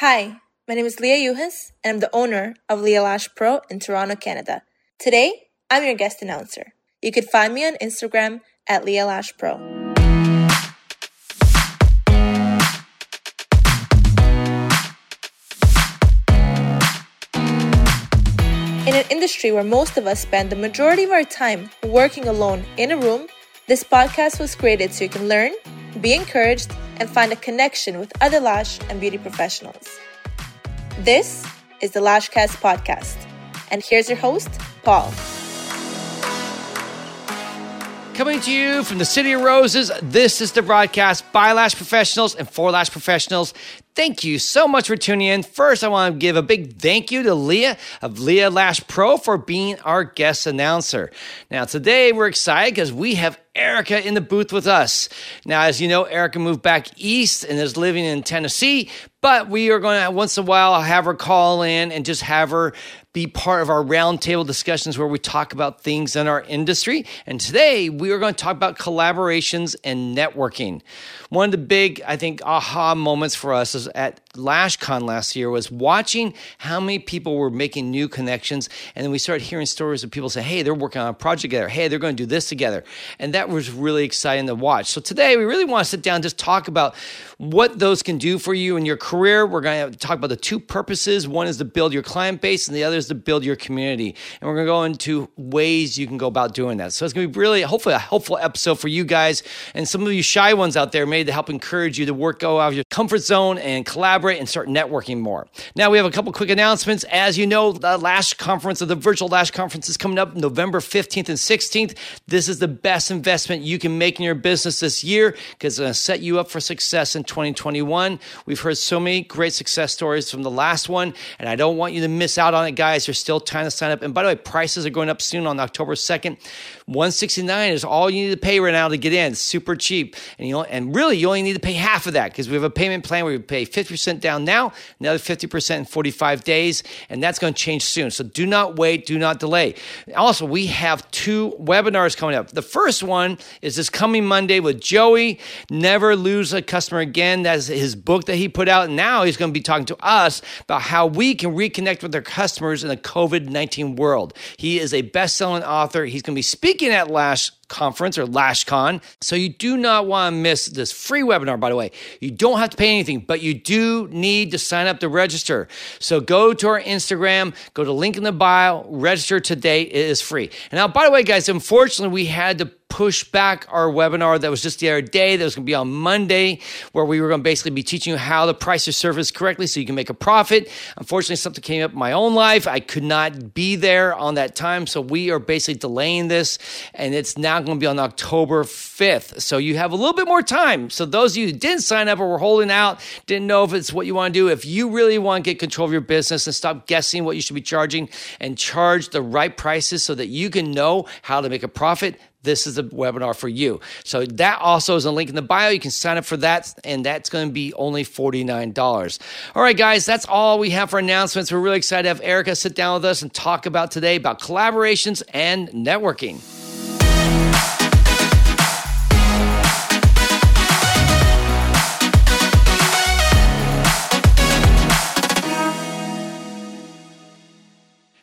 Hi, my name is Leah Yuhas, and I'm the owner of Leah Lash Pro in Toronto, Canada. Today, I'm your guest announcer. You can find me on Instagram at Leah Lash Pro. In an industry where most of us spend the majority of our time working alone in a room, this podcast was created so you can learn, be encouraged, and find a connection with other lash and beauty professionals. This is the Lashcast podcast. And here's your host, Paul. Coming to you from the City of Roses, this is the broadcast by Lash Professionals and for Lash Professionals. Thank you so much for tuning in. First, I want to give a big thank you to Leah of Leah Lash Pro for being our guest announcer. Now, today we're excited because we have Erica in the booth with us. Now, as you know, Erica moved back east and is living in Tennessee, but we are going to once in a while have her call in and just have her be part of our roundtable discussions where we talk about things in our industry. And today we are going to talk about collaborations and networking. One of the big, I think, aha moments for us is at LashCon last year was watching how many people were making new connections. And then we started hearing stories of people say, hey, they're working on a project together. Hey, they're going to do this together. And that was really exciting to watch. So today we really want to sit down just talk about what those can do for you in your career. We're going to talk about the two purposes. One is to build your client base, and the other is to build your community. And we're going to go into ways you can go about doing that. So it's going to be really, hopefully, a helpful episode for you guys and some of you shy ones out there, made to help encourage you to work, go out of your comfort zone and collaborate and start networking more. Now, we have a couple quick announcements. As you know, the Lash Conference, of the virtual Lash Conference, is coming up November 15th and 16th. This is the best investment you can make in your business this year because it's going to set you up for success in 2021. We've heard so many great success stories from the last one, and I don't want you to miss out on it, guys. There's still time to sign up. And by the way, prices are going up soon on October 2nd. 169 is all you need to pay right now to get in. It's super cheap. And you know, and really you only need to pay half of that because we have a payment plan where we pay 50% down now, another 50% in 45 days, and that's going to change soon. So do not wait, do not delay. Also, we have two webinars coming up. The first one is this coming Monday with Joey, Never Lose a Customer Again. That's his book that he put out. Now he's going to be talking to us about how we can reconnect with our customers in the COVID 19 world. He is a best selling author. He's going to be speaking at Lash conference or LashCon. So you do not want to miss this free webinar, by the way. You don't have to pay anything, but you do need to sign up to register. So go to our Instagram, go to link in the bio, register today. It is free. And now, by the way, guys, unfortunately, we had to push back our webinar that was just the other day that was going to be on Monday, where we were going to basically be teaching you how to price your service correctly so you can make a profit. Unfortunately, something came up in my own life. I could not be there on that time. So we are basically delaying this, and it's now going to be on October 5th. So you have a little bit more time. So those of you who didn't sign up or were holding out, didn't know if it's what you want to do, if you really want to get control of your business and stop guessing what you should be charging and charge the right prices so that you can know how to make a profit, this is a webinar for you. So that also is a link in the bio. You can sign up for that, and that's going to be only $49. All right, guys, that's all we have for announcements. We're really excited to have Erica sit down with us and talk about today about collaborations and networking.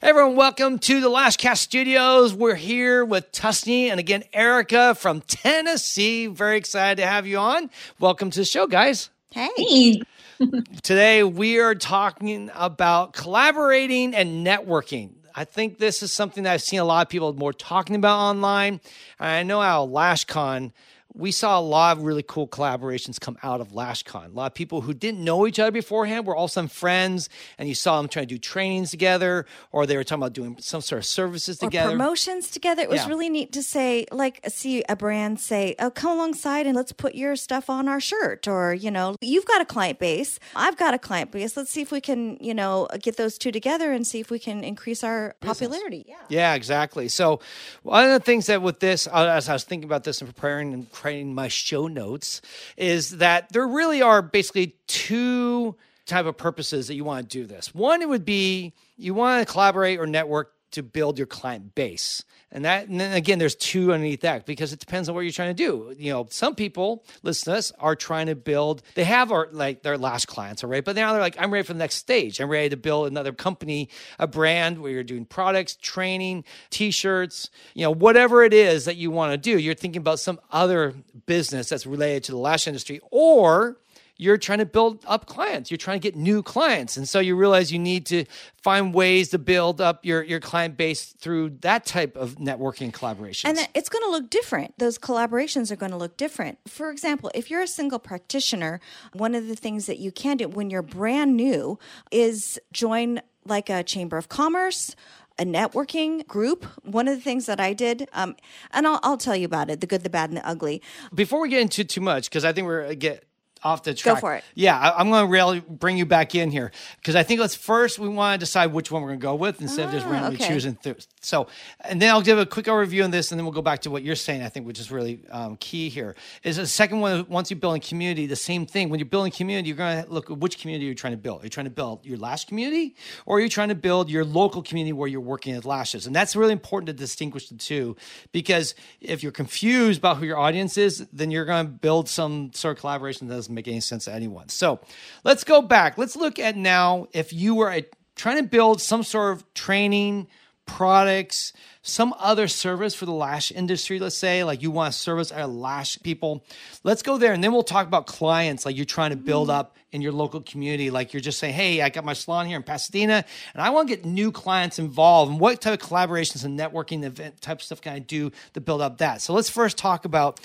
Everyone, welcome to the Last Lashcast Studios. We're here with Tusney and again Erica from Tennessee. Very excited to have you on. Welcome to the show, guys. Hey. Today we are talking about collaborating and networking. I think this is something that I've seen a lot of people more talking about online. I know how LashCon we saw a lot of really cool collaborations come out of LashCon. A lot of people who didn't know each other beforehand were all of a sudden friends, and you saw them trying to do trainings together, or they were talking about doing some sort of services or together, promotions together. It was yeah. really neat to say, like, see a brand say, "Oh, come alongside and let's put your stuff on our shirt," or you know, you've got a client base, I've got a client base. Let's see if we can, you know, get those two together and see if we can increase our Business. popularity. Yeah, yeah, exactly. So one of the things that with this, uh, as I was thinking about this and preparing and creating my show notes is that there really are basically two type of purposes that you want to do this. One, it would be you want to collaborate or network to build your client base. And that, and then again, there's two underneath that because it depends on what you're trying to do. You know, some people, listen to us, are trying to build, they have our, like their last clients, all right? But now they're like, I'm ready for the next stage. I'm ready to build another company, a brand where you're doing products, training, t shirts, you know, whatever it is that you want to do. You're thinking about some other business that's related to the lash industry or you're trying to build up clients. You're trying to get new clients. And so you realize you need to find ways to build up your, your client base through that type of networking collaboration. And it's going to look different. Those collaborations are going to look different. For example, if you're a single practitioner, one of the things that you can do when you're brand new is join like a chamber of commerce, a networking group. One of the things that I did, um, and I'll, I'll, tell you about it the good, the bad, and the ugly. Before we get into too much, because I think we're going to get off the track. Go for it. Yeah, I, am going to really bring you back in here because I think let's first we want to decide which one we're going to go with instead of just ah, randomly okay. choosing. Th- so, and then I'll give a quick overview on this, and then we'll go back to what you're saying. I think which is really um, key here is the second one. Once you build a community, the same thing. When you're building community, you're going to look at which community you're trying to build. Are you trying to build your lash community, or are you trying to build your local community where you're working with lashes? And that's really important to distinguish the two because if you're confused about who your audience is, then you're going to build some sort of collaboration that doesn't make any sense to anyone. So let's go back. Let's look at now if you were a, trying to build some sort of training, products, some other service for the lash industry, let's say, like you want to service our lash people. Let's go there and then we'll talk about clients like you're trying to build mm-hmm. up in your local community. Like you're just saying, hey, I got my salon here in Pasadena and I want to get new clients involved. And what type of collaborations and networking event type of stuff can I do to build up that? So let's first talk about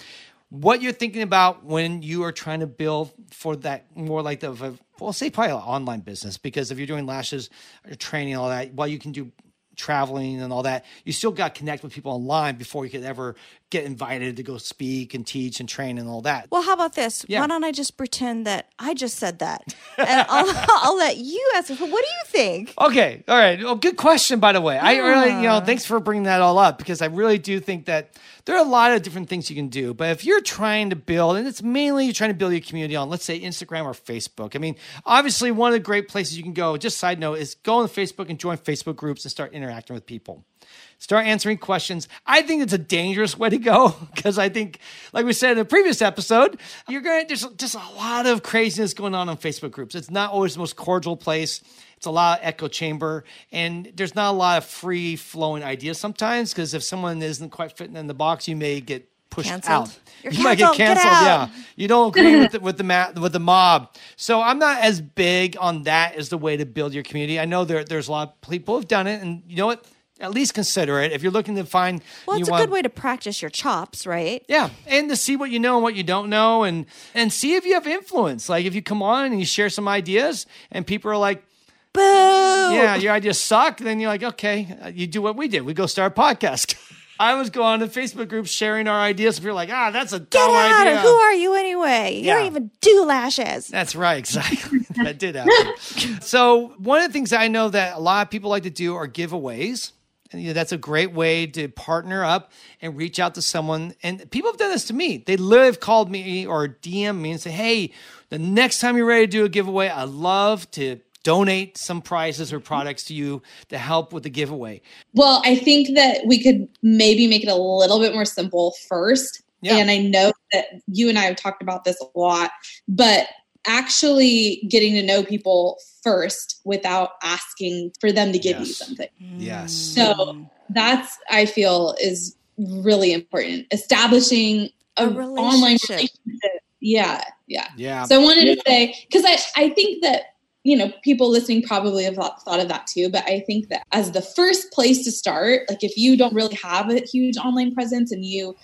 what you're thinking about when you are trying to build for that more like the well say probably an online business because if you're doing lashes or training all that while you can do traveling and all that, you still got to connect with people online before you could ever get invited to go speak and teach and train and all that. Well, how about this? Yeah. Why don't I just pretend that I just said that, and I'll, I'll let you ask. What do you think? Okay, all right. Well, good question, by the way. Yeah. I really, you know, ah. thanks for bringing that all up because I really do think that there are a lot of different things you can do. But if you're trying to build, and it's mainly you're trying to build your community on, let's say Instagram or Facebook. I mean, obviously, one of the great places you can go, just side note, is go on Facebook and join Facebook groups and start interacting with people. Start answering questions. I think it's a dangerous way to go because I think, like we said in the previous episode, you're going to, there's just a lot of craziness going on on Facebook groups. It's not always the most cordial place. It's a lot of echo chamber, and there's not a lot of free flowing ideas sometimes because if someone isn't quite fitting in the box, you may get pushed canceled. out. You're you might get canceled. Get yeah, you don't agree with the, with the ma- with the mob. So I'm not as big on that as the way to build your community. I know there there's a lot of people who've done it, and you know what? At least consider it if you're looking to find. Well, it's a want, good way to practice your chops, right? Yeah, and to see what you know and what you don't know, and and see if you have influence. Like if you come on and you share some ideas, and people are like, Boo! Yeah, your ideas suck. Then you're like, okay, you do what we did. We go start a podcast. I was going to Facebook groups sharing our ideas. If you're like, ah, that's a Get dumb out idea. Who are you anyway? You Yeah. don't even do lashes. That's right, exactly. that did happen. so one of the things I know that a lot of people like to do are giveaways. And, you know, that's a great way to partner up and reach out to someone. And people have done this to me. They literally have called me or DM me and say, hey, the next time you're ready to do a giveaway, I'd love to donate some prizes or products to you to help with the giveaway? Well, I think that we could maybe make it a little bit more simple first. Yeah. And I know that you and I have talked about this a lot, but actually getting to know people first without asking for them to give yes. you something. Yes. So that's I feel is really important. Establishing a, a relationship. online relationship. Yeah, yeah. Yeah. So I wanted to say because I I think that you know, people listening probably have thought of that too. But I think that as the first place to start, like if you don't really have a huge online presence and you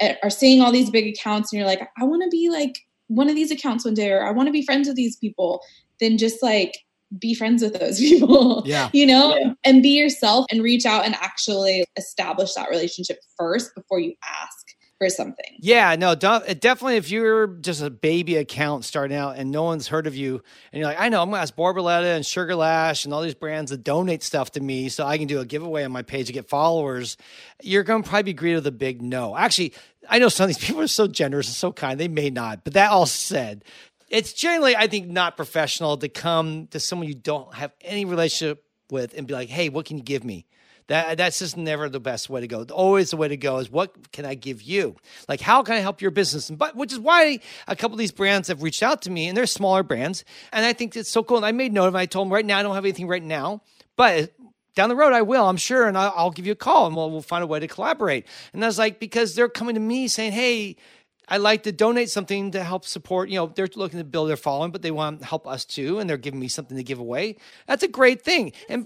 eh, are seeing all these big accounts and you're like, I want to be like one of these accounts one day, or I want to be friends with these people, then just like be friends with those people. Yeah. you know, yeah. and be yourself and reach out and actually establish that relationship first before you ask for something. Yeah, no, definitely. If you're just a baby account starting out and no one's heard of you, and you're like, I know, I'm gonna ask Borboleta and Sugar Lash and all these brands to donate stuff to me so I can do a giveaway on my page to get followers. You're gonna probably be greeted with a big no. Actually, I know some of these people are so generous and so kind. They may not, but that all said, it's generally, I think, not professional to come to someone you don't have any relationship with and be like, "Hey, what can you give me?" That that's just never the best way to go. Always the way to go is what can I give you? Like how can I help your business? But which is why a couple of these brands have reached out to me, and they're smaller brands, and I think it's so cool. And I made note of. it. I told them right now I don't have anything right now, but down the road I will, I'm sure, and I'll, I'll give you a call, and we'll, we'll find a way to collaborate. And I was like, because they're coming to me saying, hey. I like to donate something to help support. You know, they're looking to build their following, but they want to help us too, and they're giving me something to give away. That's a great thing, and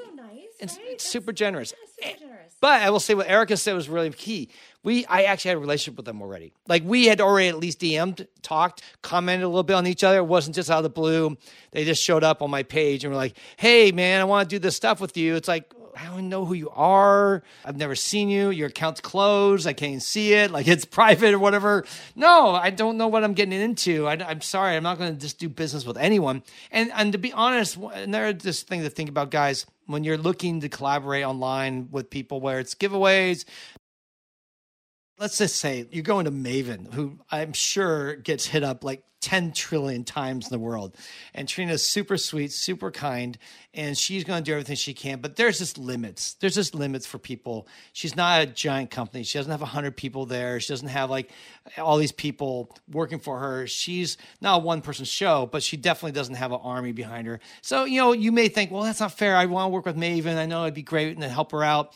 it's, right? super generous. Yeah, eh, super generous. But I will say what Erica said was really key. We, I actually had a relationship with them already. Like we had already at least DM'd, talked, commented a little bit on each other. It wasn't just out of the blue. They just showed up on my page and were like, "Hey, man, I want to do this stuff with you." It's like. I don't know who you are. I've never seen you. Your account's closed. I can't even see it. Like it's private or whatever. No, I don't know what I'm getting into. I, am sorry. I'm not going to just do business with anyone. And and to be honest, another just thing to think about, guys, when you're looking to collaborate online with people, where it's giveaways, let's just say you're going to Maven, who I'm sure gets hit up like 10 trillion times in the world. And Trina's super sweet, super kind, and she's going to do everything she can. But there's just limits. There's just limits for people. She's not a giant company. She doesn't have 100 people there. She doesn't have like all these people working for her. She's not a one person show, but she definitely doesn't have an army behind her. So, you know, you may think, well, that's not fair. I want to work with Maven. I know it'd be great and help her out.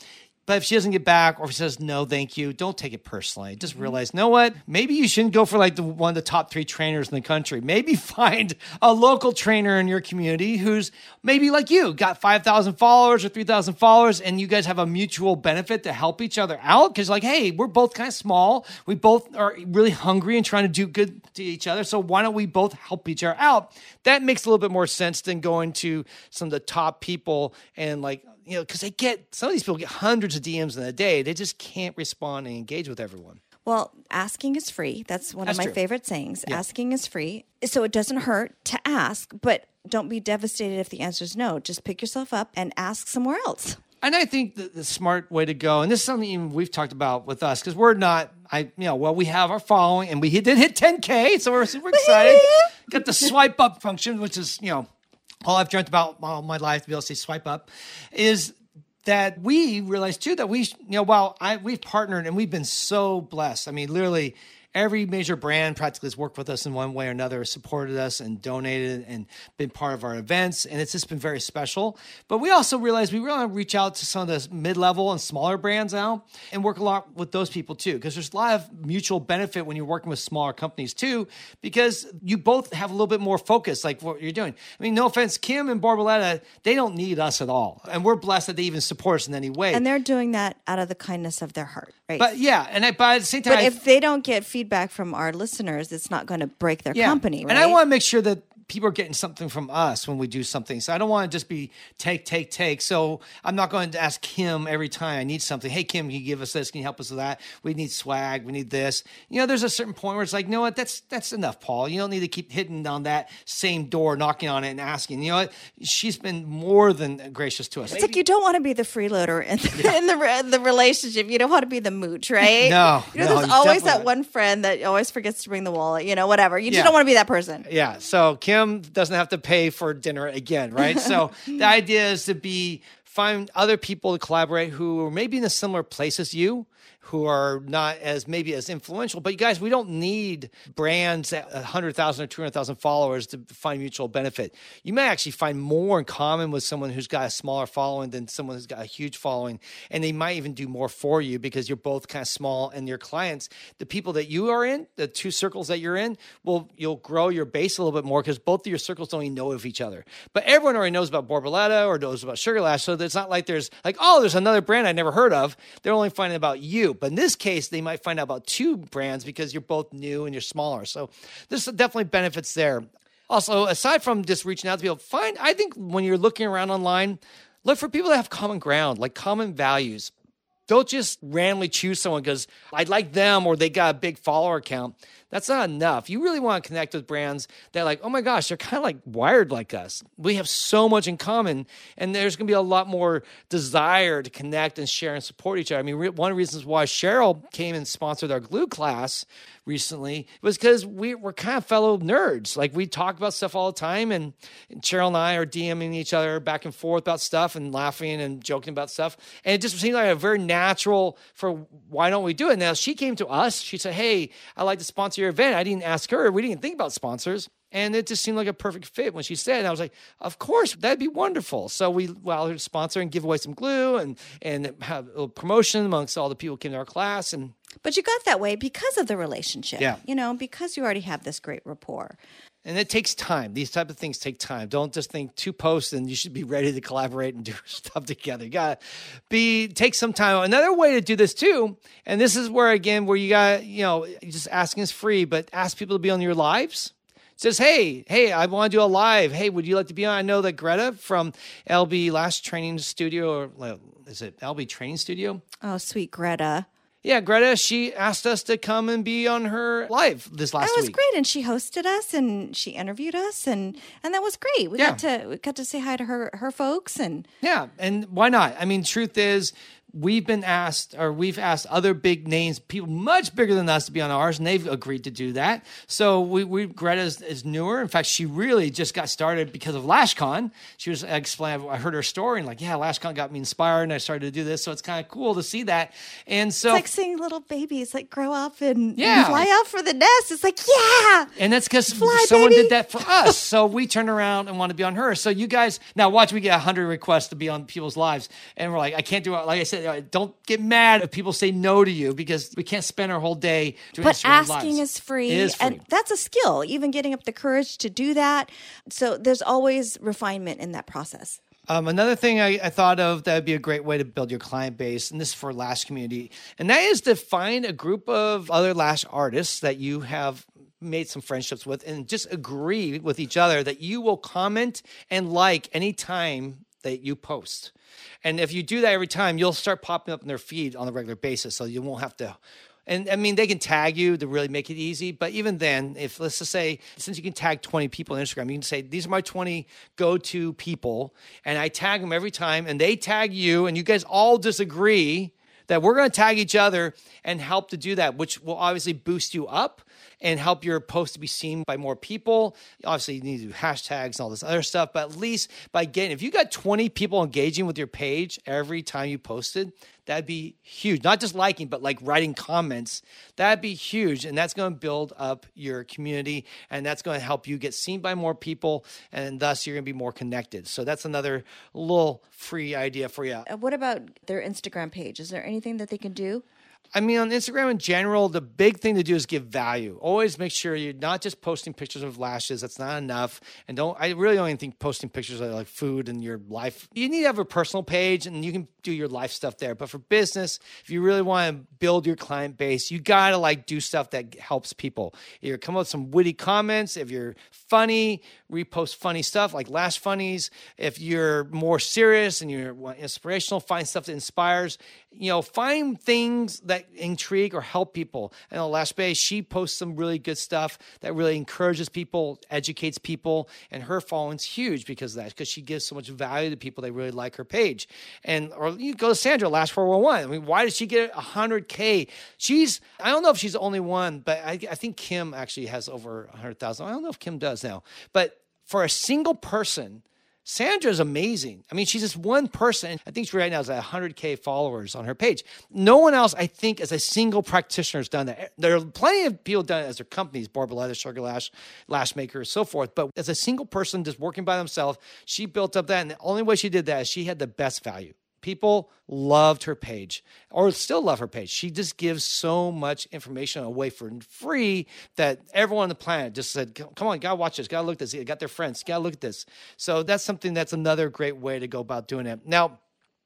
But if she doesn't get back or if she says no, thank you, don't take it personally. Just mm-hmm. realize, you know what? Maybe you shouldn't go for like the one of the top three trainers in the country. Maybe find a local trainer in your community who's maybe like you, got 5,000 followers or 3,000 followers, and you guys have a mutual benefit to help each other out. Cause like, hey, we're both kind of small. We both are really hungry and trying to do good to each other. So why don't we both help each other out? That makes a little bit more sense than going to some of the top people and like, you know, because they get some of these people get hundreds of DMs in a day. They just can't respond and engage with everyone. Well, asking is free. That's one That's of my true. favorite sayings. Asking is free. So it doesn't hurt to ask, but don't be devastated if the answer is no. Just pick yourself up and ask somewhere else. And I think the, the smart way to go, and this is something even we've talked about with us, because we're not, I, you know, well, we have our following, and we did hit 10K, so we're super excited. Got the swipe up function, which is, you know, all I've dreamt about all my life to be able to say swipe up, is that we realized too that we, you know, while I we've partnered and we've been so blessed. I mean, literally every major brand practically has worked with us in one way or another, supported us and donated and been part of our events. And it's just been very special. But we also realized we really want to reach out to some of the mid level and smaller brands now and work a lot with those people too. Because there's a lot of mutual benefit when you're working with smaller companies too, because you both have a little bit more focus, like what you're doing. I mean, no offense, Kim and Borboleta, they don't need us at all. And we're blessed that they even support us in any way. And they're doing that out of the kindness of their heart, right? but yeah, and I, but at the same time, But I- if they don't get feedback from our listeners, it's not going to break their company, right? And I want to make sure that people are getting something from us when we do something. So I don't want to just be take, take, take. So I'm not going to ask Kim every time I need something. Hey, Kim, can you give us this? Can you help us with that? We need swag. We need this. You know, there's a certain point where it's like, you know what? That's that's enough, Paul. You don't need to keep hitting on that same door, knocking on it, and asking. You know what? She's been more than gracious to us. It's like you don't want to be the freeloader in, in the re- the relationship. You don't want to be the mooch, right? No, you know, no, there's you always that don't. one friend that always forgets to bring the wallet. You know, whatever. You just don't want to be that person. Yeah. So Kim doesn't have to pay for dinner again, right? So the idea is to be find other people to collaborate who are maybe in a similar place as you, who are not as maybe as influential. But you guys, we don't need brands at 100,000 uh, or 200,000 followers to find mutual benefit. You may actually find more in common with someone who's got a smaller following than someone who's got a huge following. And they might even do more for you because you're both kind of small and your clients, the people that you are in, the two circles that you're in, will you'll grow your base a little bit more because both of your circles don't even know of each other. But everyone already knows about Borboleta or knows about Sugar Lash. So it's not like there's like, oh, there's another brand I never heard of. They're only finding about you. But in this case, they might find out about two brands because you're both new and you're smaller. So there's definitely benefits there. Also, aside from just reaching out to people, find I think when you're looking around online, look for people that have common ground, like common values. Don't just randomly choose someone because I like them or they got a big follower count. That's not enough. You really want to connect with brands that, like, oh my gosh, they're kind of like wired like us. We have so much in common, and there's going to be a lot more desire to connect and share and support each other. I mean, one of the reasons why Cheryl came and sponsored our glue class recently was because we, we're kind of fellow nerds. Like we talk about stuff all the time, and, and Cheryl and I are DMing each other back and forth about stuff and laughing and joking about stuff. And it just seemed like a very natural for why don't we do it? Now she came to us. She said, "Hey, I'd like to sponsor your event." I didn't ask her. We didn't think about sponsors. And it just seemed like a perfect fit when she said, I was like, of course, that'd be wonderful. So we allowed her to sponsor and give away some glue and, and have a promotion amongst all the people who came to our class. And But you got that way because of the relationship. Yeah. You know, because you already have this great rapport. And it takes time. These type of things take time. Don't just think two posts and you should be ready to collaborate and do stuff together. You gotta be take some time. Another way to do this too, and this is where again where you got you know just asking is free, but ask people to be on your lives says, Hey, hey, I want to do a live. Hey, would you like to be on? I know that Greta from LB Lash Training Studio, or is it LB Training Studio? Oh, sweet Greta. Yeah, Greta, she asked us to come and be on her live this last week. That was week. great, and she hosted us and she interviewed us, and and that was great. We yeah. got to we got to say hi to her her folks, and yeah, and why not? I mean, truth is, we've been asked or we've asked other big names people much bigger than us to be on ours and they've agreed to do that. So we, we greta is, is newer. In fact she really just got started because of lashcon. She was explaining i heard her story and like yeah lashcon got me inspired and i started to do this. So it's kind of cool to see that. And so it's like seeing little babies like grow up and, yeah. fly out for the nest. It's like yeah! And that's because someone baby. did that for us. So we turn around and want to be on her. So you guys now watch we get 100 requests to be on people's lives. And we're like i can't do it. Like i said don't get mad if people say no to you because we can't spend our whole day doing But asking lives. is free, is free. and that's a skill. Even getting up the courage to do that. So there's always refinement in that process. Um, another thing I, I, thought of that would be a great way to build your client base, and this is for Lash community, and that is to find a group of other Lash artists that you have made some friendships with and just agree with each other that you will comment and like anytime that you post. And if you do that every time, you'll start popping up in their feed on a regular basis. So you won't have to. And I mean, they can tag you to really make it easy. But even then, if let's just say, since you can tag 20 people on Instagram, you can say, these are my 20 go to people. And I tag them every time. And they tag you. And you guys all disagree that we're going to tag each other and help to do that, which will obviously boost you up and help your post to be seen by more people. Obviously, you need to do hashtags and all this other stuff, but at least by getting, if you got 20 people engaging with your page every time you posted, that'd be huge. Not just liking, but like writing comments. That'd be huge. And that's going to build up your community and that's going to help you get seen by more people. And thus, you're going to be more connected. So that's another little free idea for you. Uh, what about their Instagram page? Is there anything that they can do? I mean, on Instagram in general, the big thing to do is give value. Always make sure you're not just posting pictures of lashes. That's not enough. And don't, I really only think posting pictures of like food and your life. You need to have a personal page and you can do your life stuff there. But for business, if you really want to build your client base, you got to like do stuff that helps people. Either come up with some witty comments. If you're funny, repost funny stuff like Lash Funnies. If you're more serious and you're inspirational, find stuff that inspires. You know, find things that intrigue or help people. And Lash Bay, she posts some really good stuff that really encourages people, educates people, and her following's huge because of that, because she gives so much value to people. They really like her page. And or you go to Sandra, Lash 411. I mean, why did she get 100K? She's, I don't know if she's the only one, but I, I think Kim actually has over 100,000. I don't know if Kim does now, but for a single person, Sandra is amazing. I mean, she's just one person. I think she right now has 100K followers on her page. No one else, I think, as a single practitioner has done that. There are plenty of people done it as their companies, Borboleta, Sugar Lash, Lash Maker, so forth. But as a single person just working by themselves, she built up that. And the only way she did that is she had the best value. People loved her page or still love her page. She just gives so much information away for free that everyone on the planet just said, Come on, gotta watch this, gotta look at this, got their friends, gotta look at this. So that's something that's another great way to go about doing it. Now,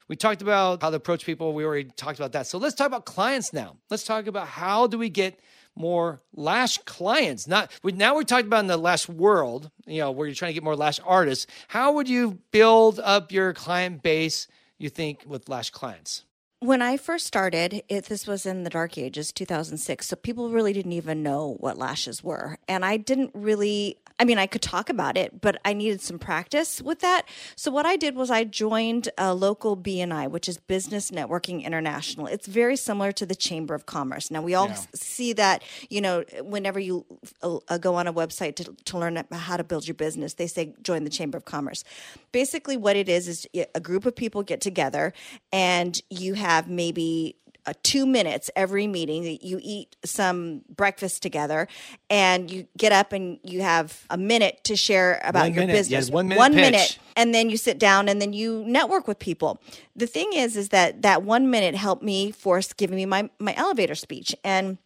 we talked about how to approach people. We already talked about that. So let's talk about clients now. Let's talk about how do we get more lash clients. Not we, now we're talking about in the lash world, you know, where you're trying to get more lash artists. How would you build up your client base you think with Lash clients? When I first started, it, this was in the dark ages, 2006. So people really didn't even know what lashes were. And I didn't really, I mean, I could talk about it, but I needed some practice with that. So what I did was I joined a local BNI, which is Business Networking International. It's very similar to the Chamber of Commerce. Now we all Yeah. see that, you know, whenever you uh, uh, go on a website to, to learn how to build your business, they say join the Chamber of Commerce. Basically, what it is is a group of people get together and you have maybe uh, two minutes every meeting. You eat some breakfast together, and you get up and you have a minute to share about One your minute. business. Yes, one minute pitch. minute, and then you sit down and then you network with people. The thing is, is that that one minute helped me force giving me my my elevator speech and.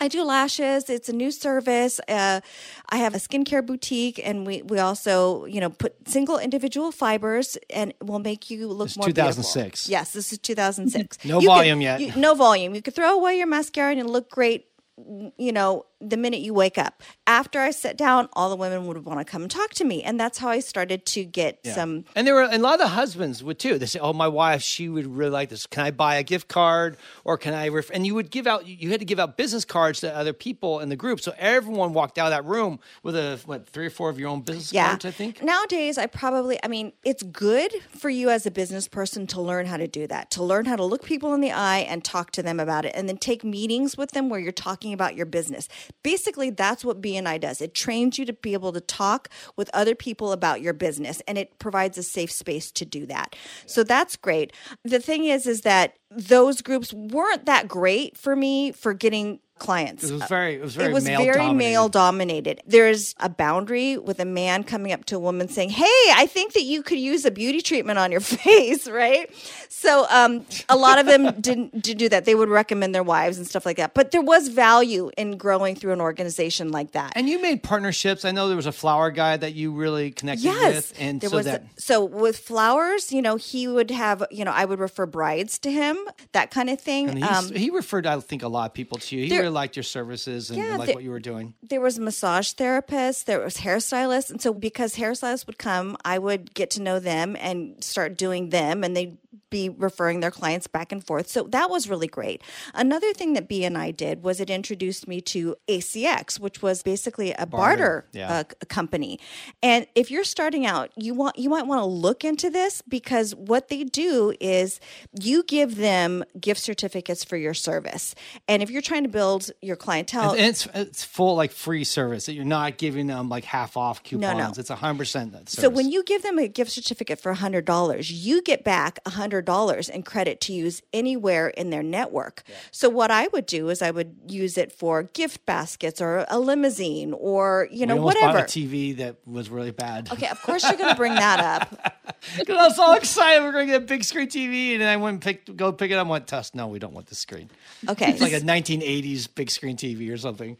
I do lashes. It's a new service. Uh, I have a skincare boutique, and we, we also, you know, put single individual fibers, and will make you look It's more. 2006. Yes, this is 2006. No You volume yet. you- no volume. You could throw away your mascara and it'll look great. You know, the minute you wake up. After I sat down, all the women would want to come and talk to me, and that's how I started to get Yeah. some. and there were and a lot of the husbands would too. They say, "Oh, my wife, she would really like this. Can I buy a gift card, or can I?" Ref-? And you would give out. You had to give out business cards to other people in the group, so everyone walked out of that room with a what three or four of your own business Yeah. cards. I think. Nowadays, I probably, I mean, it's good for you as a business person to learn how to do that, to learn how to look people in the eye and talk to them about it, and then take meetings with them where you're talking about your business. Basically, that's what BNI does. It trains you to be able to talk with other people about your business, and it provides a safe space to do that. So that's great. The thing is, is that those groups weren't that great for me for getting clients It was very. It was very. it was male very dominated. male dominated. There's a boundary with a man coming up to a woman saying, "Hey, I think that you could use a beauty treatment on your face," right? So, um, a lot of them didn't did do that. They would recommend their wives and stuff like that. But there was value in growing through an organization like that. And you made partnerships. I know there was a flower guy that you really connected Yes, with, and there so was that. so with flowers, you know, he would have, you know, I would refer brides to him, that kind of thing. and Um, he referred, I think, a lot of people to you. He there- really liked your services and Yeah, liked there- what you were doing. there was massage therapists, there was hairstylists, and so because hairstylists would come, I would get to know them and start doing them, and they'd be referring their clients back and forth. So that was really great. Another thing that BNI did was it introduced me to ACX, which was basically a barter, yeah. uh, company. And if you're starting out, you want you might want to look into this because what they do is you give them gift certificates for your service. And if you're trying to build your clientele, And it's it's full like free service that you're not giving them like half off coupons. no. no. It's hundred percent. that So when you give them a gift certificate for $100, you get back $100 in credit to use anywhere in their network. So what I would do is I would use it for gift baskets or a limousine or, you know, we whatever. bought a TV that was really bad. Okay, of course you're going to bring that up. Because I was so excited we're going to get a big screen TV, and then I went and pick, go pick it up. and went, Tuss, no, we don't want this screen. Okay. It's like a 1980s big screen TV or something.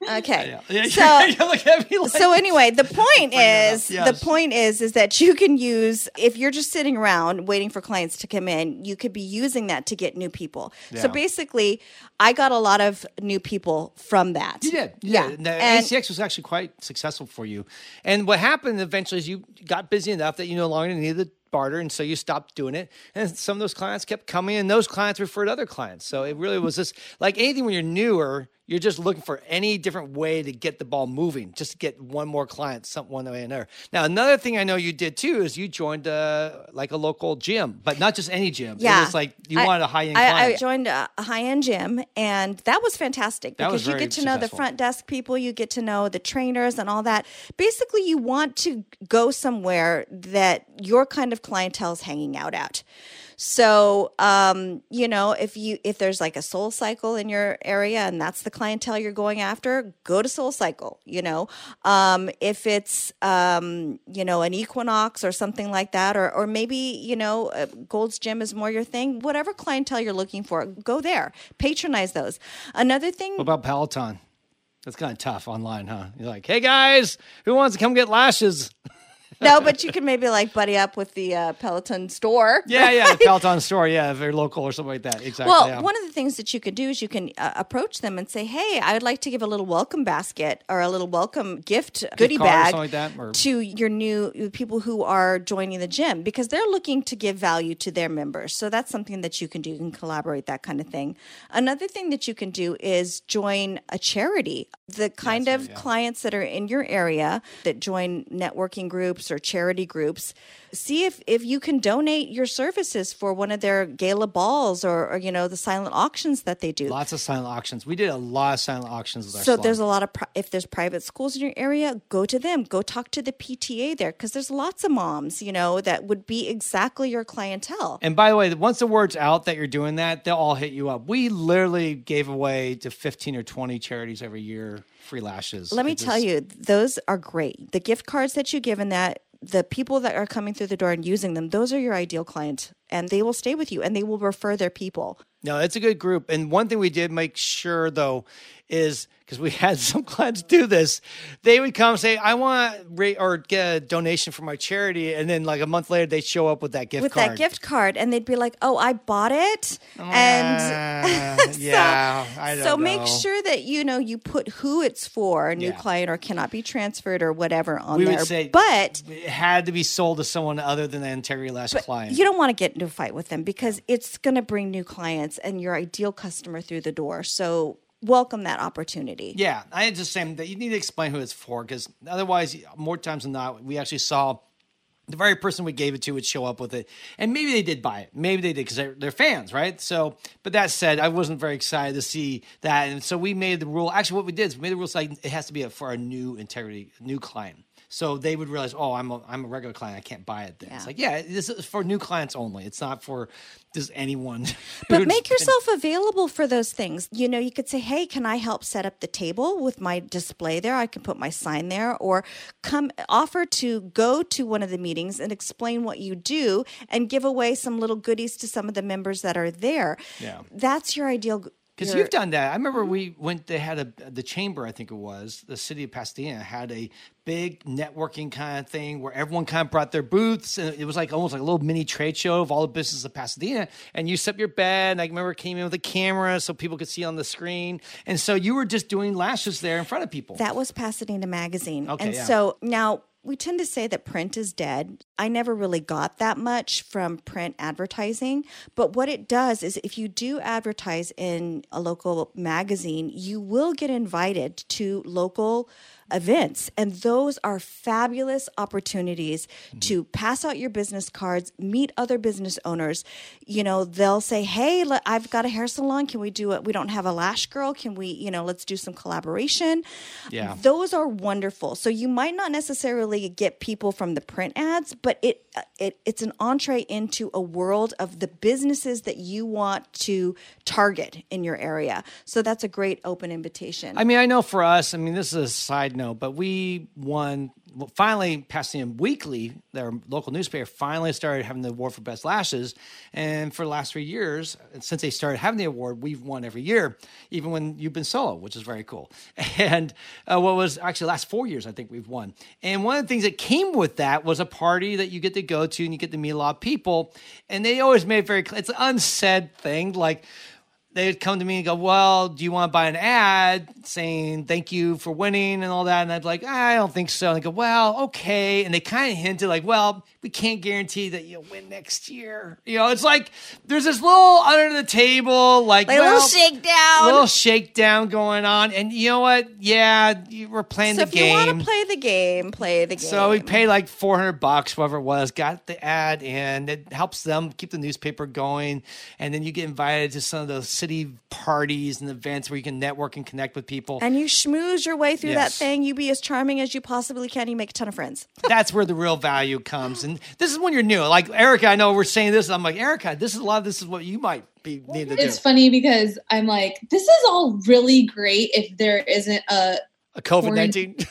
Okay. Yeah, yeah So you look at me like so anyway, the point is. Yes. the point is is that you can use if you're just sitting around waiting for clients to come in, you could be using that to get new people. Yeah. So basically, I got a lot of new people from that. You did. You yeah. did. The And- ACX was actually quite successful for you. And what happened eventually is you got busy enough that you no longer needed the barter. And so you stopped doing it. And some of those clients kept coming, and those clients referred other clients. So it really was just like anything when you're newer, you're just looking for any different way to get the ball moving, just to get one more client, some one way or another. Now, another thing I know you did too is you joined uh, like a local gym, but not just any gym. Yeah. It was like you I- wanted a high end I. I joined a, high end gym, and that was fantastic That because was you get to know the front desk people, you get to know the trainers and all that. Basically, you want to go somewhere that your kind of clientele is hanging out at. So, um, you know, if you if there's like a Soul Cycle in your area and that's the clientele you're going after, go to Soul Cycle. You know, um, if it's um, you know an Equinox or something like that, or or maybe you know uh, Gold's Gym is more your thing. Whatever clientele you're looking for, go there. Patronize those. Another thing, What about Peloton? That's kind of tough online, huh? You're like, hey guys, who wants to come get lashes? no, but you can maybe like buddy up with the uh, Peloton store. Yeah, yeah, the Peloton store. Yeah, if they're local or something like that. Exactly. Well, yeah. one of the things that you could do is you can uh, approach them and say, "Hey, I would like to give a little welcome basket or a little welcome gift goodie bag like that, or- to your new people who are joining the gym because they're looking to give value to their members. So that's something that you can do. You can collaborate that kind of thing. Another thing that you can do is join a charity. The kind That's of right, yeah. clients that are in your area that join networking groups or charity groups see if if you can donate your services for one of their gala balls or, or you know the silent auctions that they do Lots of silent auctions. We did a lot of silent auctions with our so salon. there's a lot of pri- if there's private schools in your area go to them go talk to the pta there because there's lots of moms you know that would be exactly your clientele And by the way, once the word's out that you're doing that, they'll all hit you up. We literally gave away to 15 or 20 charities every year free lashes. Let me It tell you, those are great. The gift cards that you give in that, the people that are coming through the door and using them, those are your ideal client, and they will stay with you and they will refer their people. No, it's a good group. And one thing we did make sure though is because we had some clients do this, they would come say, "I want ra- or get a donation for my charity," and then like a month later, they'd show up with that gift with card. that gift card, and they'd be like, "Oh, I bought it," and Uh, yeah, I don't so make sure that you know you put who it's for, a new Yeah. client or cannot be transferred or whatever on We there. would say, but it had to be sold to someone other than the Integrity last client. you don't want to get into a fight with them because it's going to bring new clients and your ideal customer through the door. So welcome that opportunity. Yeah, I saying that you need to explain who it's for because otherwise, more times than not, we actually saw the very person we gave it to would show up with it, and maybe they did buy it, maybe they did because they're, they're fans, right? So, but that said, I wasn't very excited to see that, and so we made the rule. Actually, what we did is we made the rule like it has to be a, for a new integrity, new client. So they would realize, oh, I'm a, I'm a regular client. I can't buy it. Then it's like, yeah, this is for new clients only. It's not for just anyone. But make yourself available for those things. You know, you could say, "Hey, can I help set up the table with my display there? I can put my sign there or come offer to go to one of the meetings and explain what you do and give away some little goodies to some of the members that are there." Yeah. That's your ideal Because you've done that. I remember mm-hmm. we went. They had a the chamber. I think it was the city of Pasadena had a big networking kind of thing where everyone kind of brought their booths, and it was like almost like a little mini trade show of all the businesses of Pasadena. And you set up your bed. And I remember came in with a camera so people could see on the screen. And so you were just doing lashes there in front of people. That was Pasadena Magazine. Okay, and yeah. so now we tend to say that print is dead. I never really got that much from print advertising. But what it does is if you do advertise in a local magazine, you will get invited to local events. And those are fabulous opportunities Mm-hmm. to pass out your business cards, meet other business owners. You know, they'll say, Hey, I've got a hair salon. Can we do it? We don't have a lash girl. Can we, you know, let's do some collaboration. Yeah. Those are wonderful. So you might not necessarily get people from the print ads, but it, it it's an entree into a world of the businesses that you want to target in your area. So that's a great open invitation. I mean, I know for us, I mean, this is a side note, but we won. Well, finally, Pasadena Weekly, their local newspaper, finally started having the award for best lashes. And for the last three years, since they started having the award, we've won every year, even when you've been solo, which is very cool. And uh, what was actually last four years, I think we've won. And one of the things that came with that was a party that you get to go to and you get to meet a lot of people. And they always made it very clear. It's an unsaid thing, like they would come to me and go, Well, do you want to buy an ad saying thank you for winning and all that? And I'd be like, I don't think so. And they go, Well, okay. And they kind of hinted, like, Well, we can't guarantee that you'll win next year. You know, it's like there's this little under the table, like, like a little shakedown. little shakedown going on. And you know what? Yeah, you we're playing so the if game. you want to play the game, play the game. So we paid like 400 bucks, whatever it was, got the ad and It helps them keep the newspaper going. And then you get invited to some of those city parties and events where you can network and connect with people. and you schmooze your way through that thing. You be as charming as you possibly can. You make a ton of friends. That's where the real value comes. And this is when you're new. Like Erica, I know we're saying this. I'm like, Erica, this is a lot of this is what you might be need to do. It's funny because I'm like, this is all really great if there isn't a A COVID 19.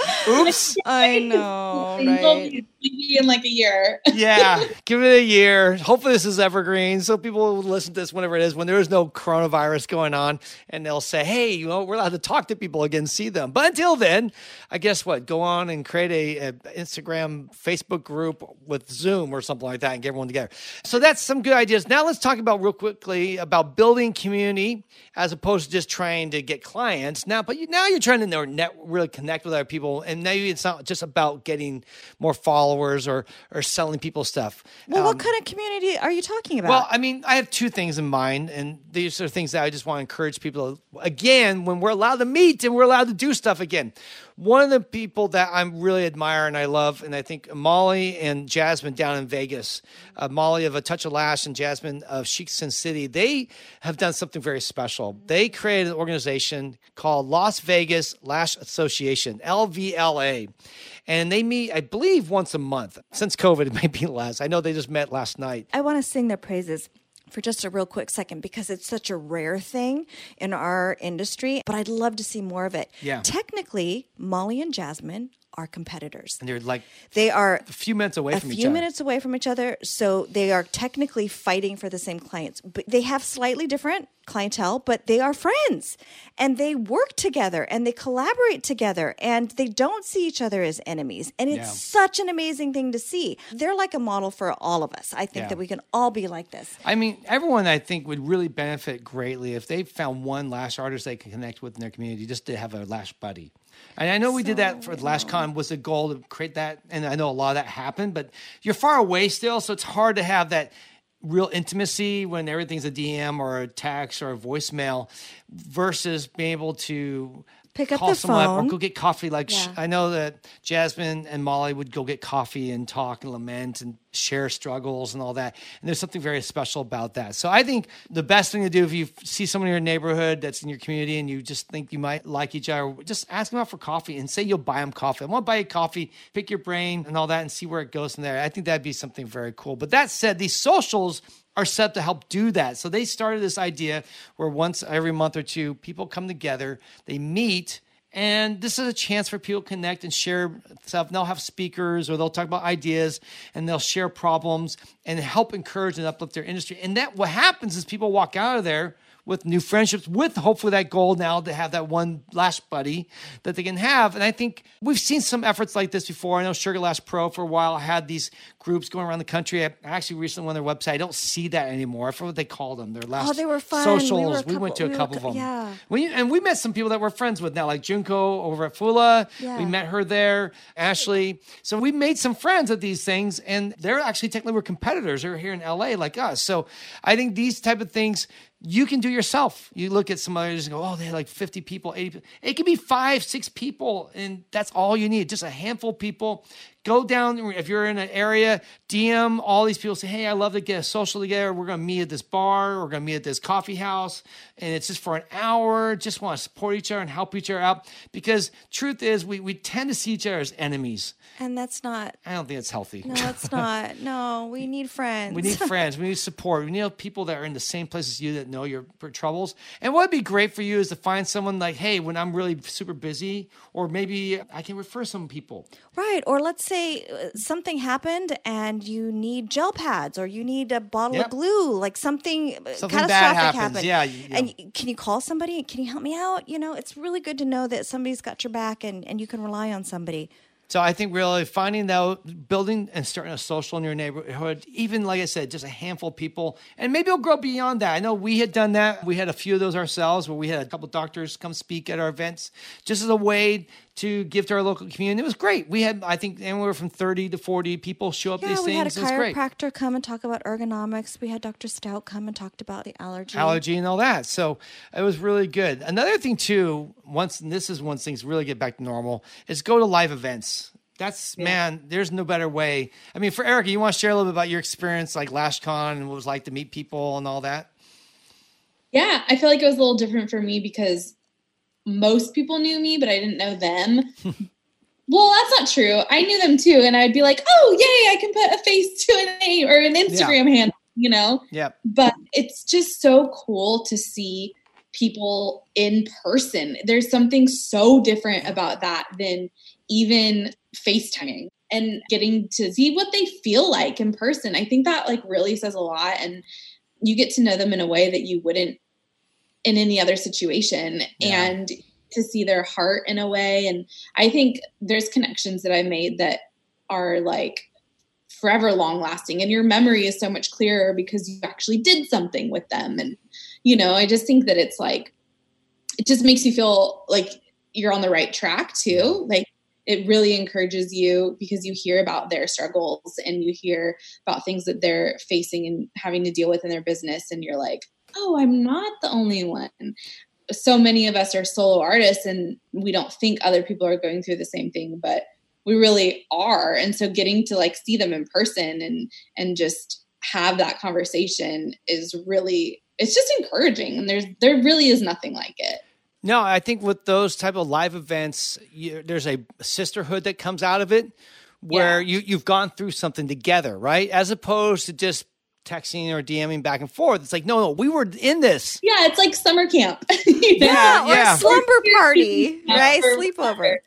Oops. I know, right? Maybe in like a year. yeah, give it a year. Hopefully, this is evergreen, so people will listen to this whenever it is when there is no coronavirus going on, and they'll say, "Hey, you know, we're allowed to talk to people again, see them." But until then, I guess what? Go on and create a, a Instagram, Facebook group with Zoom or something like that, and get everyone together. So that's some good ideas. Now let's talk about real quickly about building community as opposed to just trying to get clients. Now, but you, now you're trying to know, net, really connect with other people, and now it's not just about getting more followers or or selling people stuff. Well, Um, what kind of community are you talking about? well, I mean, I have two things in mind, and these are things that I just want to encourage people. To, again, when we're allowed to meet and we're allowed to do stuff again, one of the people that I'm really admire and I love, and I think Molly and Jasmine down in Vegas, uh, Molly of A Touch of Lash and Jasmine of Chic Sin City, they have done something very special. They created an organization called Las Vegas Lash Association, LVLA. And they meet, I believe, once a month. Since COVID, it may be less. I know they just met last night. I want to sing their praises for just a real quick second because it's such a rare thing in our industry, but I'd love to see more of it. Yeah. Technically, Molly and Jasmine are competitors. And they're like They are a few minutes away a from each few other. minutes away from each other, so they are technically fighting for the same clients. But they have slightly different clientele, but they are friends and they work together and they collaborate together and they don't see each other as enemies. And it's Yeah. such an amazing thing to see. They're like a model for all of us. I think Yeah. that we can all be like this. I mean, everyone I think would really benefit greatly if they found one lash artist they can connect with in their community just to have a lash buddy. And I know we did that for LashCon was the goal to create that, and I know a lot of that happened, but you're far away still, so it's hard to have that real intimacy when everything's a DM or a text or a voicemail versus being able to Pick up call the someone up or go get coffee. Like sh Yeah. I know that Jasmine and Molly would go get coffee and talk and lament and share struggles and all that. And there's something very special about that. So I think the best thing to do if you see someone in your neighborhood that's in your community and you just think you might like each other, just ask them out for coffee and say you'll buy them coffee. I want to buy you coffee, pick your brain and all that and see where it goes from there. I think that'd be something very cool. But that said, these socials are set up to help do that. So they started this idea where once every month or two, people come together, they meet, and this is a chance for people to connect and share stuff. They'll have speakers or they'll talk about ideas and they'll share problems and help encourage and uplift their industry. And that what happens is people walk out of there with new friendships, with hopefully that goal now to have that one lash buddy that they can have. And I think we've seen some efforts like this before. I know Sugar Lash Pro for a while had these groups going around the country. I actually recently went on their website. I don't see that anymore. I forget what they called them. Their last Oh, they were fun. We were socials. We, went to a we couple a of them. yeah. We, and we met some people that we're friends with now, like Junko over at Fula. Yeah. We met her there, Ashley. So we made some friends at these things, and they're actually technically were competitors. They're here in LA like us. So I think these type of things you can do yourself. You look at some others and go, oh, they had like 50 people, 80 people. It can be five, six people, and that's all you need. Just a handful of people. Go down, if you're in an area, DM all these people, say, hey, I love to get social together. We're going to meet at this bar. We're going to meet at this coffee house. And it's just for an hour. Just want to support each other and help each other out. Because truth is, we, we tend to see each other as enemies. And that's not, I don't think it's healthy. no, that's not. No, we need friends. We need friends. We need support. We need people that are in the same place as you that know your troubles. And what would be great for you is to find someone like, hey, when I'm really super busy, or maybe I can refer some people. Right. Or let's say uh, something happened and you need gel pads or you need a bottle Yep. of glue, like something, uh, Something bad catastrophic happens. happened. Yeah, you- And can you call somebody? Can you help me out? You know, it's really good to know that somebody's got your back and, and you can rely on somebody. So I think really finding out, building and starting a social in your neighborhood, even like I said, just a handful of people, and maybe it'll grow beyond that. I know we had done that. We had a few of those ourselves where we had a couple doctors come speak at our events just as a way to give to our local community. It was great. We had, I think, anywhere from 30 to 40 people show up Yeah, these we had a things. It was great. chiropractor come and talk about ergonomics. We had Dr. Stout come and talked about the allergy. allergy and all that. So it was really good. Another thing too, once and this is once things really get back to normal, is go to live events. That's man, there's no better way. I mean, for Erica, you want to share a little bit about your experience like LashCon and what it was like to meet people and all that? Yeah, I feel like it was a little different for me because most people knew me, but I didn't know them. well, that's not true. I knew them too, and I'd be like, "Oh, yay! I can put a face to a name or an Instagram handle," you know. Yep. But it's just so cool to see people in person. There's something so different about that than even FaceTiming and getting to see what they feel like in person. I think that like really says a lot and you get to know them in a way that you wouldn't in any other situation yeah. and to see their heart in a way. And I think there's connections that I made that are like forever long lasting and your memory is so much clearer because you actually did something with them. And you know I just think that it's like it just makes you feel like you're on the right track too. Like it really encourages you because you hear about their struggles and you hear about things that they're facing and having to deal with in their business. And you're like oh i'm not the only one so many of us are solo artists and we don't think other people are going through the same thing but we really are and so getting to like see them in person and and just have that conversation is really it's just encouraging and there's there really is nothing like it no, I think with those type of live events, you, there's a sisterhood that comes out of it, where yeah. you you've gone through something together, right? As opposed to just texting or DMing back and forth. It's like, no, no, we were in this. Yeah, it's like summer camp. yeah, yeah, or slumber party, right? Sleepover.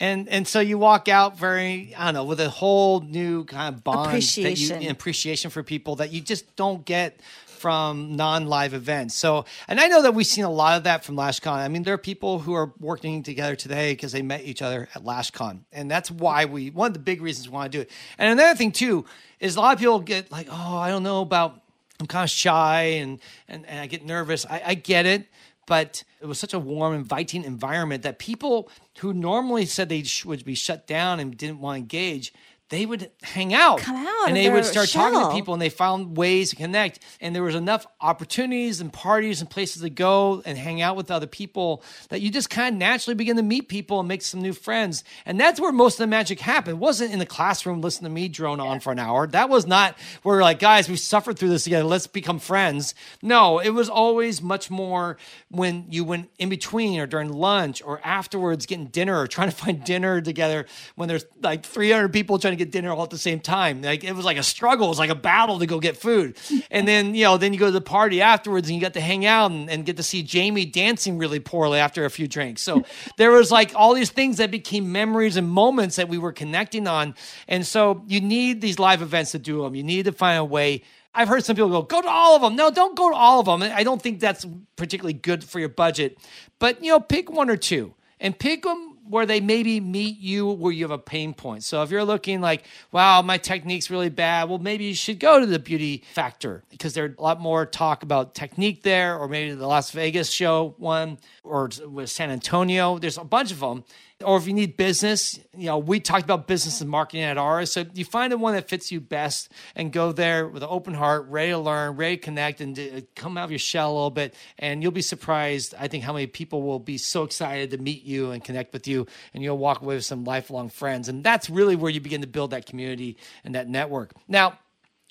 And and so you walk out very, I don't know, with a whole new kind of bond appreciation, you, appreciation for people that you just don't get from non-live events. So, and I know that we've seen a lot of that from LashCon. I mean, there are people who are working together today because they met each other at LashCon, and that's why we one of the big reasons we want to do it. And another thing too is a lot of people get like, oh, I don't know about. I'm kind of shy and and, and I get nervous. I, I get it but it was such a warm, inviting environment that people who normally said they would be shut down and didn't want to engage they would hang out, Come out and they would start shell. talking to people and they found ways to connect. And there was enough opportunities and parties and places to go and hang out with other people that you just kind of naturally begin to meet people and make some new friends. And that's where most of the magic happened. It wasn't in the classroom listening to me drone on for an hour. That was not where like guys we suffered through this together. Let's become friends. No it was always much more when you went in between or during lunch or afterwards getting dinner or trying to find dinner together when there's like 300 people trying to get dinner all at the same time. Like it was like a struggle. It was like a battle to go get food. And then, you know, then you go to the party afterwards and you got to hang out and, and get to see Jamie dancing really poorly after a few drinks. So there was like all these things that became memories and moments that we were connecting on. And so you need these live events to do them. You need to find a way I've heard some people go, go to all of them. No, don't go to all of them. I don't think that's particularly good for your budget. But, you know, pick one or two and pick them where they maybe meet you where you have a pain point. So if you're looking like, wow, my technique's really bad, well, maybe you should go to the Beauty Factor because there's a lot more talk about technique there, or maybe the Las Vegas show one, or with San Antonio. There's a bunch of them or if you need business, you know, we talked about business and marketing at ours. So you find the one that fits you best and go there with an open heart, ready to learn, ready to connect, and to uh, come out of your shell a little bit. And you'll be surprised, I think, how many people will be so excited to meet you and connect with you, and you'll walk away with some lifelong friends. And that's really where you begin to build that community and that network. Now,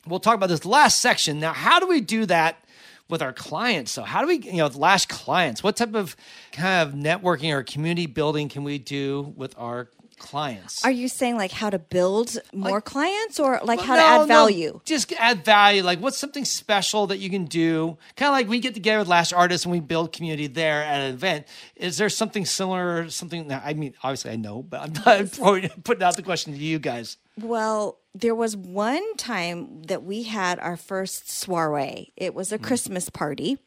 we'll talk about this last section. Now, how do we do that? With our clients. So how do we, you know, last clients? What type of kind of networking or community building can we do with our clients. Are you saying like how to build more like, clients or like how no, to add value? No, just add value. Like what's something special that you can do? Kind of like we get together with Lash Artists and we build community there at an event. Is there something similar? Something that I mean, obviously I know, but I'm not putting out the question to you guys. Well, there was one time that we had our first soiree. It was a mm. Christmas party.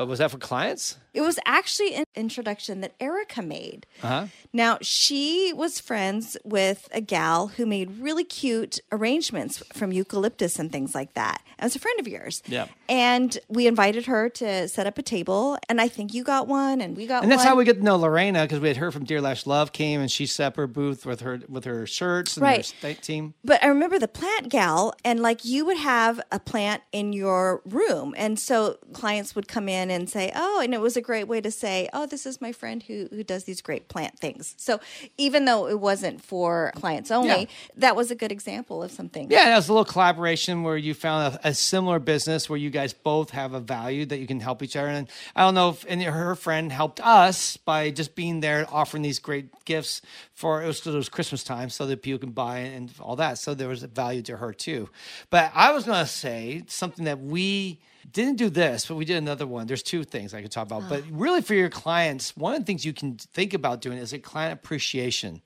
But was that for clients? It was actually an introduction that Erica made. Uh-huh. Now, she was friends with a gal who made really cute arrangements from eucalyptus and things like that. As a friend of yours. Yeah. And we invited her to set up a table. And I think you got one and we got one. And that's one. how we get to know Lorena because we had heard from Dear Lash Love came and she set up her booth with her with her shirts and right. her team. But I remember the plant gal and like you would have a plant in your room. And so clients would come in and say, Oh, and it was a great way to say, "Oh, this is my friend who who does these great plant things." So even though it wasn't for clients only, yeah. that was a good example of something. Yeah, that was a little collaboration where you found a, a, similar business where you guys both have a value that you can help each other. And I don't know if and her friend helped us by just being there, offering these great gifts for it was it was Christmas time, so that people can buy and all that. So there was a value to her too. But I was going to say something that we didn't do this, but we did another one. There's two things I could talk about. Oh. But really, for your clients, one of the things you can think about doing is a client appreciation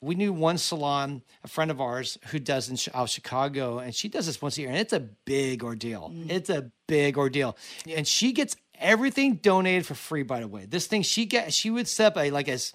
we knew one salon, a friend of ours who does in out Chicago, and she does this once a year, and it's a big ordeal. Mm. It's a big ordeal, and she gets everything donated for free. By the way, this thing she get she would set up a like as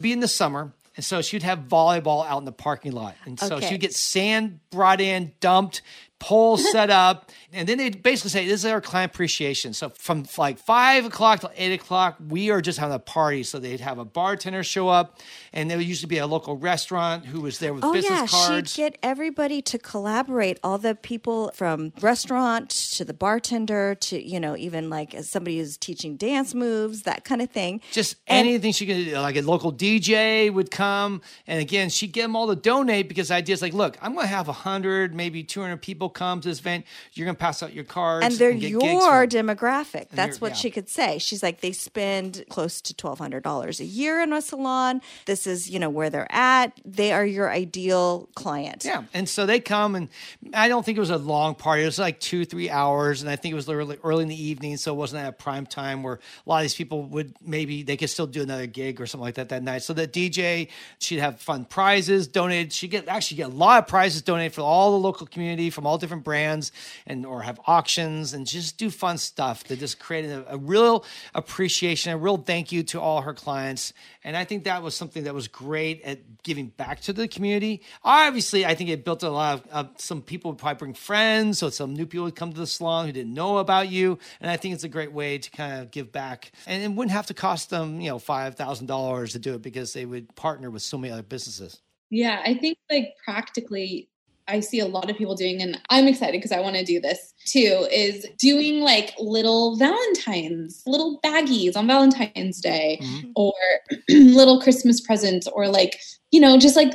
be in the summer. And so she'd have volleyball out in the parking lot. And so okay. she'd get sand brought in, dumped, poles set up, and then they basically say this is our client appreciation. So from like five o'clock to eight o'clock, we are just having a party. So they'd have a bartender show up, and there would usually be a local restaurant who was there with oh, business yeah. cards. She'd get everybody to collaborate. All the people from restaurant to the bartender to you know even like somebody who's teaching dance moves, that kind of thing. Just and, anything she could do, like a local DJ would come, and again she'd get them all to donate because the idea is like, look, I'm going to have a hundred, maybe two hundred people come to this event, you're going to pass out your cards. And they're and your demographic. That's what yeah. she could say. She's like, they spend close to $1,200 a year in a salon. This is, you know, where they're at. They are your ideal client. Yeah. And so they come, and I don't think it was a long party. It was like two, three hours. And I think it was early, early in the evening. So it wasn't at prime time where a lot of these people would maybe they could still do another gig or something like that that night. So the DJ, she'd have fun prizes donated. She get actually get a lot of prizes donated for all the local community from all different brands and or have auctions and just do fun stuff to just create a, a real appreciation, a real thank you to all her clients. And I think that was something that was great at giving back to the community. Obviously, I think it built a lot of uh, some people would probably bring friends, so some new people would come to the salon who didn't know about you. And I think it's a great way to kind of give back, and it wouldn't have to cost them, you know, five thousand dollars to do it because they would partner with so many other businesses. Yeah, I think like practically I see a lot of people doing, and I'm excited because I want to do this too, is doing like little Valentine's, little baggies on Valentine's Day, mm-hmm. or little Christmas presents, or like, you know, just like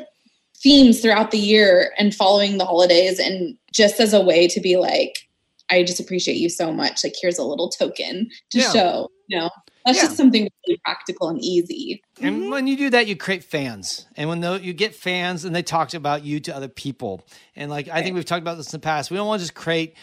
themes throughout the year and following the holidays. And just as a way to be like, I just appreciate you so much. Like, here's a little token to yeah. show, you know, that's yeah. just something really practical and easy. And mm-hmm. when you do that, you create fans. And when the, you get fans and they talk about you to other people. And like, I think we've talked about this in the past. We don't want to just create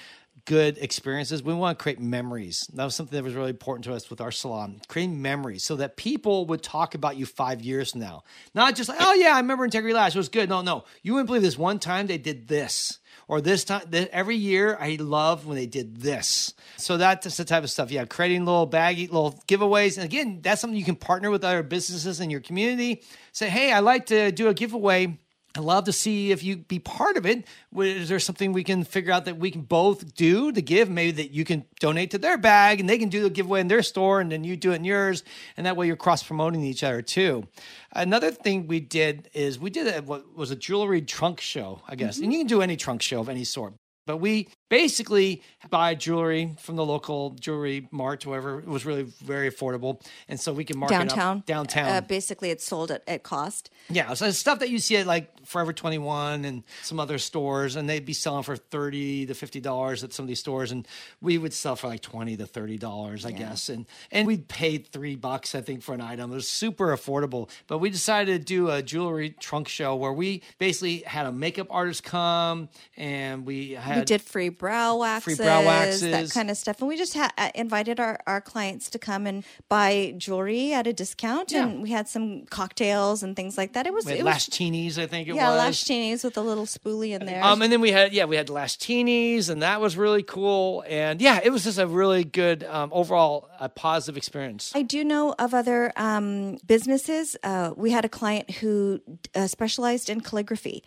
good experiences. We want to create memories. That was something that was really important to us with our salon, creating memories so that people would talk about you five years from now. Not just like, oh, yeah, I remember Integrity Lash. It was good. No, no. You wouldn't believe this one time they did this or this time every year I love when they did this. So that's the type of stuff. Yeah, creating little baggy little giveaways. And again, that's something you can partner with other businesses in your community. Say, hey, I like to do a giveaway I'd love to see if you be part of it. Is there something we can figure out that we can both do to give? Maybe that you can donate to their bag and they can do the giveaway in their store and then you do it in yours. And that way you're cross promoting each other too. Another thing we did is we did a, what was a jewelry trunk show, I guess. Mm-hmm. And you can do any trunk show of any sort. But we basically buy jewelry from the local jewelry mart, whoever. It was really very affordable. And so we can mark downtown. it up downtown. Uh, basically, it's sold at, at cost. Yeah. So it's stuff that you see at like Forever 21 and some other stores, and they'd be selling for 30 to $50 at some of these stores. And we would sell for like 20 to $30, I yeah. guess. And, and we'd pay three bucks, I think, for an item. It was super affordable. But we decided to do a jewelry trunk show where we basically had a makeup artist come and we had. We did free brow waxes, free brow waxes, that kind of stuff. And we just ha- uh, invited our, our clients to come and buy jewelry at a discount. Yeah. And we had some cocktails and things like that. It was, we it was teenies, I think it yeah, was. Yeah, teenies with a little spoolie in there. Um, and then we had, yeah, we had teenies, and that was really cool. And yeah, it was just a really good um, overall a positive experience. I do know of other um, businesses. Uh, we had a client who uh, specialized in calligraphy.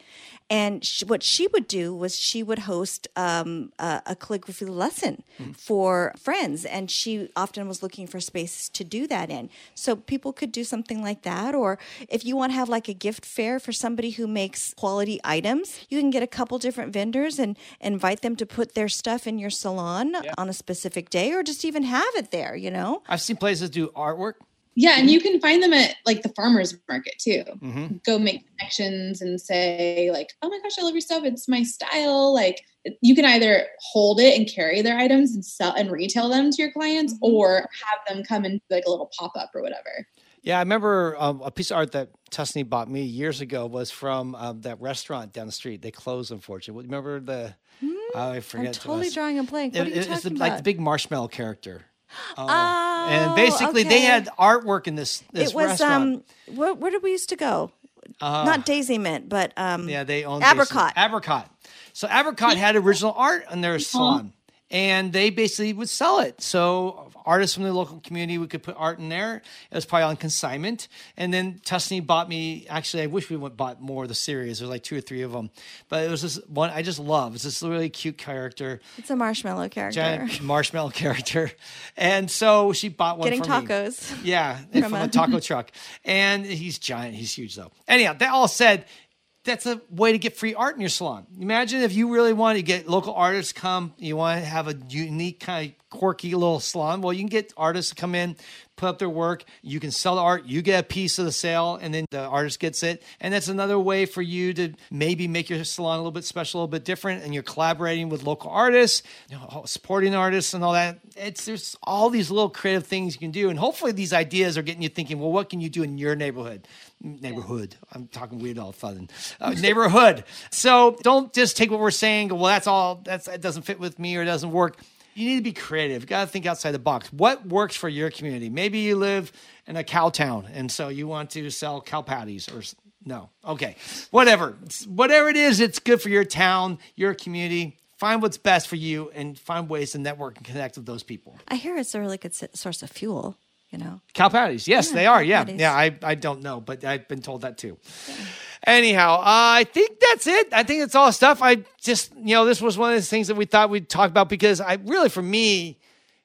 And she, what she would do was she would host um, a, a, calligraphy lesson mm-hmm. for friends, and she often was looking for spaces to do that in. So people could do something like that, or if you want to have like a gift fair for somebody who makes quality items, you can get a couple different vendors and invite them to put their stuff in your salon yeah. on a specific day, or just even have it there. You know, I've seen places do artwork yeah, and you can find them at like the farmers market too. Mm-hmm. Go make connections and say like, "Oh my gosh, I love your stuff. It's my style." Like you can either hold it and carry their items and sell and retail them to your clients, mm-hmm. or have them come and like a little pop up or whatever. Yeah, I remember um, a piece of art that Tusney bought me years ago was from um, that restaurant down the street. They closed, unfortunately. Remember the? Mm, I forget. I'm totally drawing a blank. What it, are you talking it's the, about? Like the big marshmallow character. Oh. oh and basically, okay. they had artwork in this. this it was restaurant. um, where, where did we used to go? Not Daisy Mint, but um, Yeah, they own Apricot. Jason- Apricot. So Apricot had original art in their salon, and they basically would sell it. So artists from the local community, we could put art in there. It was probably on consignment. And then Tusney bought me. Actually, I wish we would bought more of the series. There's like two or three of them, but it was this one I just love. It's this really cute character. It's a marshmallow character. Giant marshmallow character, and so she bought one Getting for me. tacos. Yeah, from a- a taco truck. And he's giant. He's huge, though. Anyhow, that all said, that's a way to get free art in your salon. Imagine if you really want to get local artists come, you want to have a unique kind of quirky little salon. Well, you can get artists to come in, put up their work. You can sell the art. You get a piece of the sale, and then the artist gets it. And that's another way for you to maybe make your salon a little bit special, a little bit different. And you're collaborating with local artists, you know, supporting artists, and all that. It's there's all these little creative things you can do, and hopefully these ideas are getting you thinking. Well, what can you do in your neighborhood? Neighborhood. I'm talking weird all sudden. Uh, neighborhood. So don't just take what we're saying. Well, that's all. That's that doesn't fit with me or it doesn't work you need to be creative. You got to think outside the box. What works for your community? Maybe you live in a cow town, and so you want to sell cow patties or no. Okay, whatever. Whatever it is, it's good for your town, your community. Find what's best for you, and find ways to network and connect with those people. I hear it's a really good source of fuel. You know, Cow patties, yes, Yeah, they are. Yeah, patties. yeah. I, I don't know, but I've been told that too. Anyhow, uh, I think that's it. I think it's all stuff. I just, you know, this was one of the things that we thought we'd talk about because I really, for me,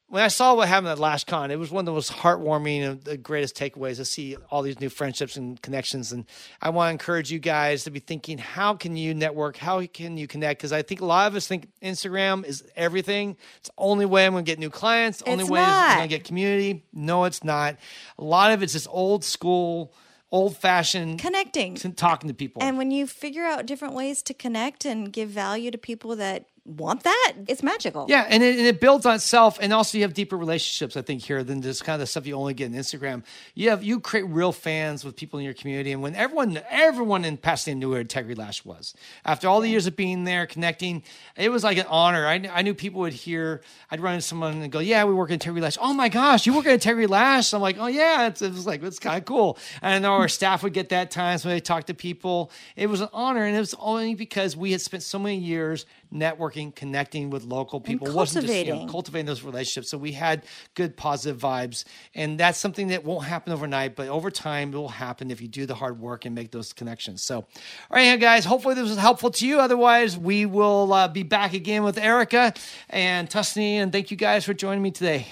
when I saw what happened at LashCon, it was one of the most heartwarming and the greatest takeaways to see all these new friendships and connections. And I want to encourage you guys to be thinking, how can you network? How can you connect? Because I think a lot of us think Instagram is everything. It's the only way I'm going to get new clients. The only It's way I'm not. going to get community. No, it's not. A lot of it's just old school, old fashioned connecting. talking to people. And when you figure out different ways to connect and give value to people that want that, it's magical. Yeah, and it, and it builds on itself, and also you have deeper relationships. I think here than just kind of the stuff you only get in Instagram. You have you create real fans with people in your community, and when everyone everyone in Pasadena knew where Integrity Lash was, after all the years of being there, connecting, it was like an honor. I, I knew people would hear. I'd run into someone and go, "Yeah, we work at Integrity Lash." Oh my gosh, you work at Integrity Lash? I'm like, "Oh yeah," it's, it was like it's kind of cool. And I know our mm-hmm. staff would get that times when they talk to people. It was an honor, and it was only because we had spent so many years networking, connecting with local people, It wasn't just, you know, cultivating. cultivating those relationships. So we had good positive vibes, and that's something that won't happen overnight, but over time it will happen if you do the hard work and make those connections. So, all right, guys, hopefully this was helpful to you. Otherwise, we will uh, be back again with Erica and Tusney, and thank you guys for joining me today.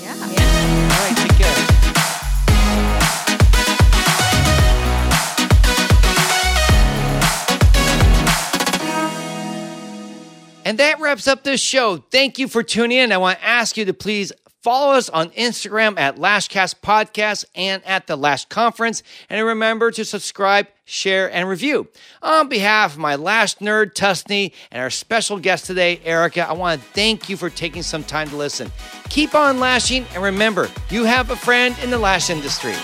Yeah. All right, take care. And that wraps up this show. Thank you for tuning in. I want to ask you to please follow us on Instagram at Lashcast Podcast and at the Lash Conference. And remember to subscribe, share, and review. On behalf of my Lash nerd, Tusney, and our special guest today, Erica, I want to thank you for taking some time to listen. Keep on lashing, and remember, you have a friend in the lash industry.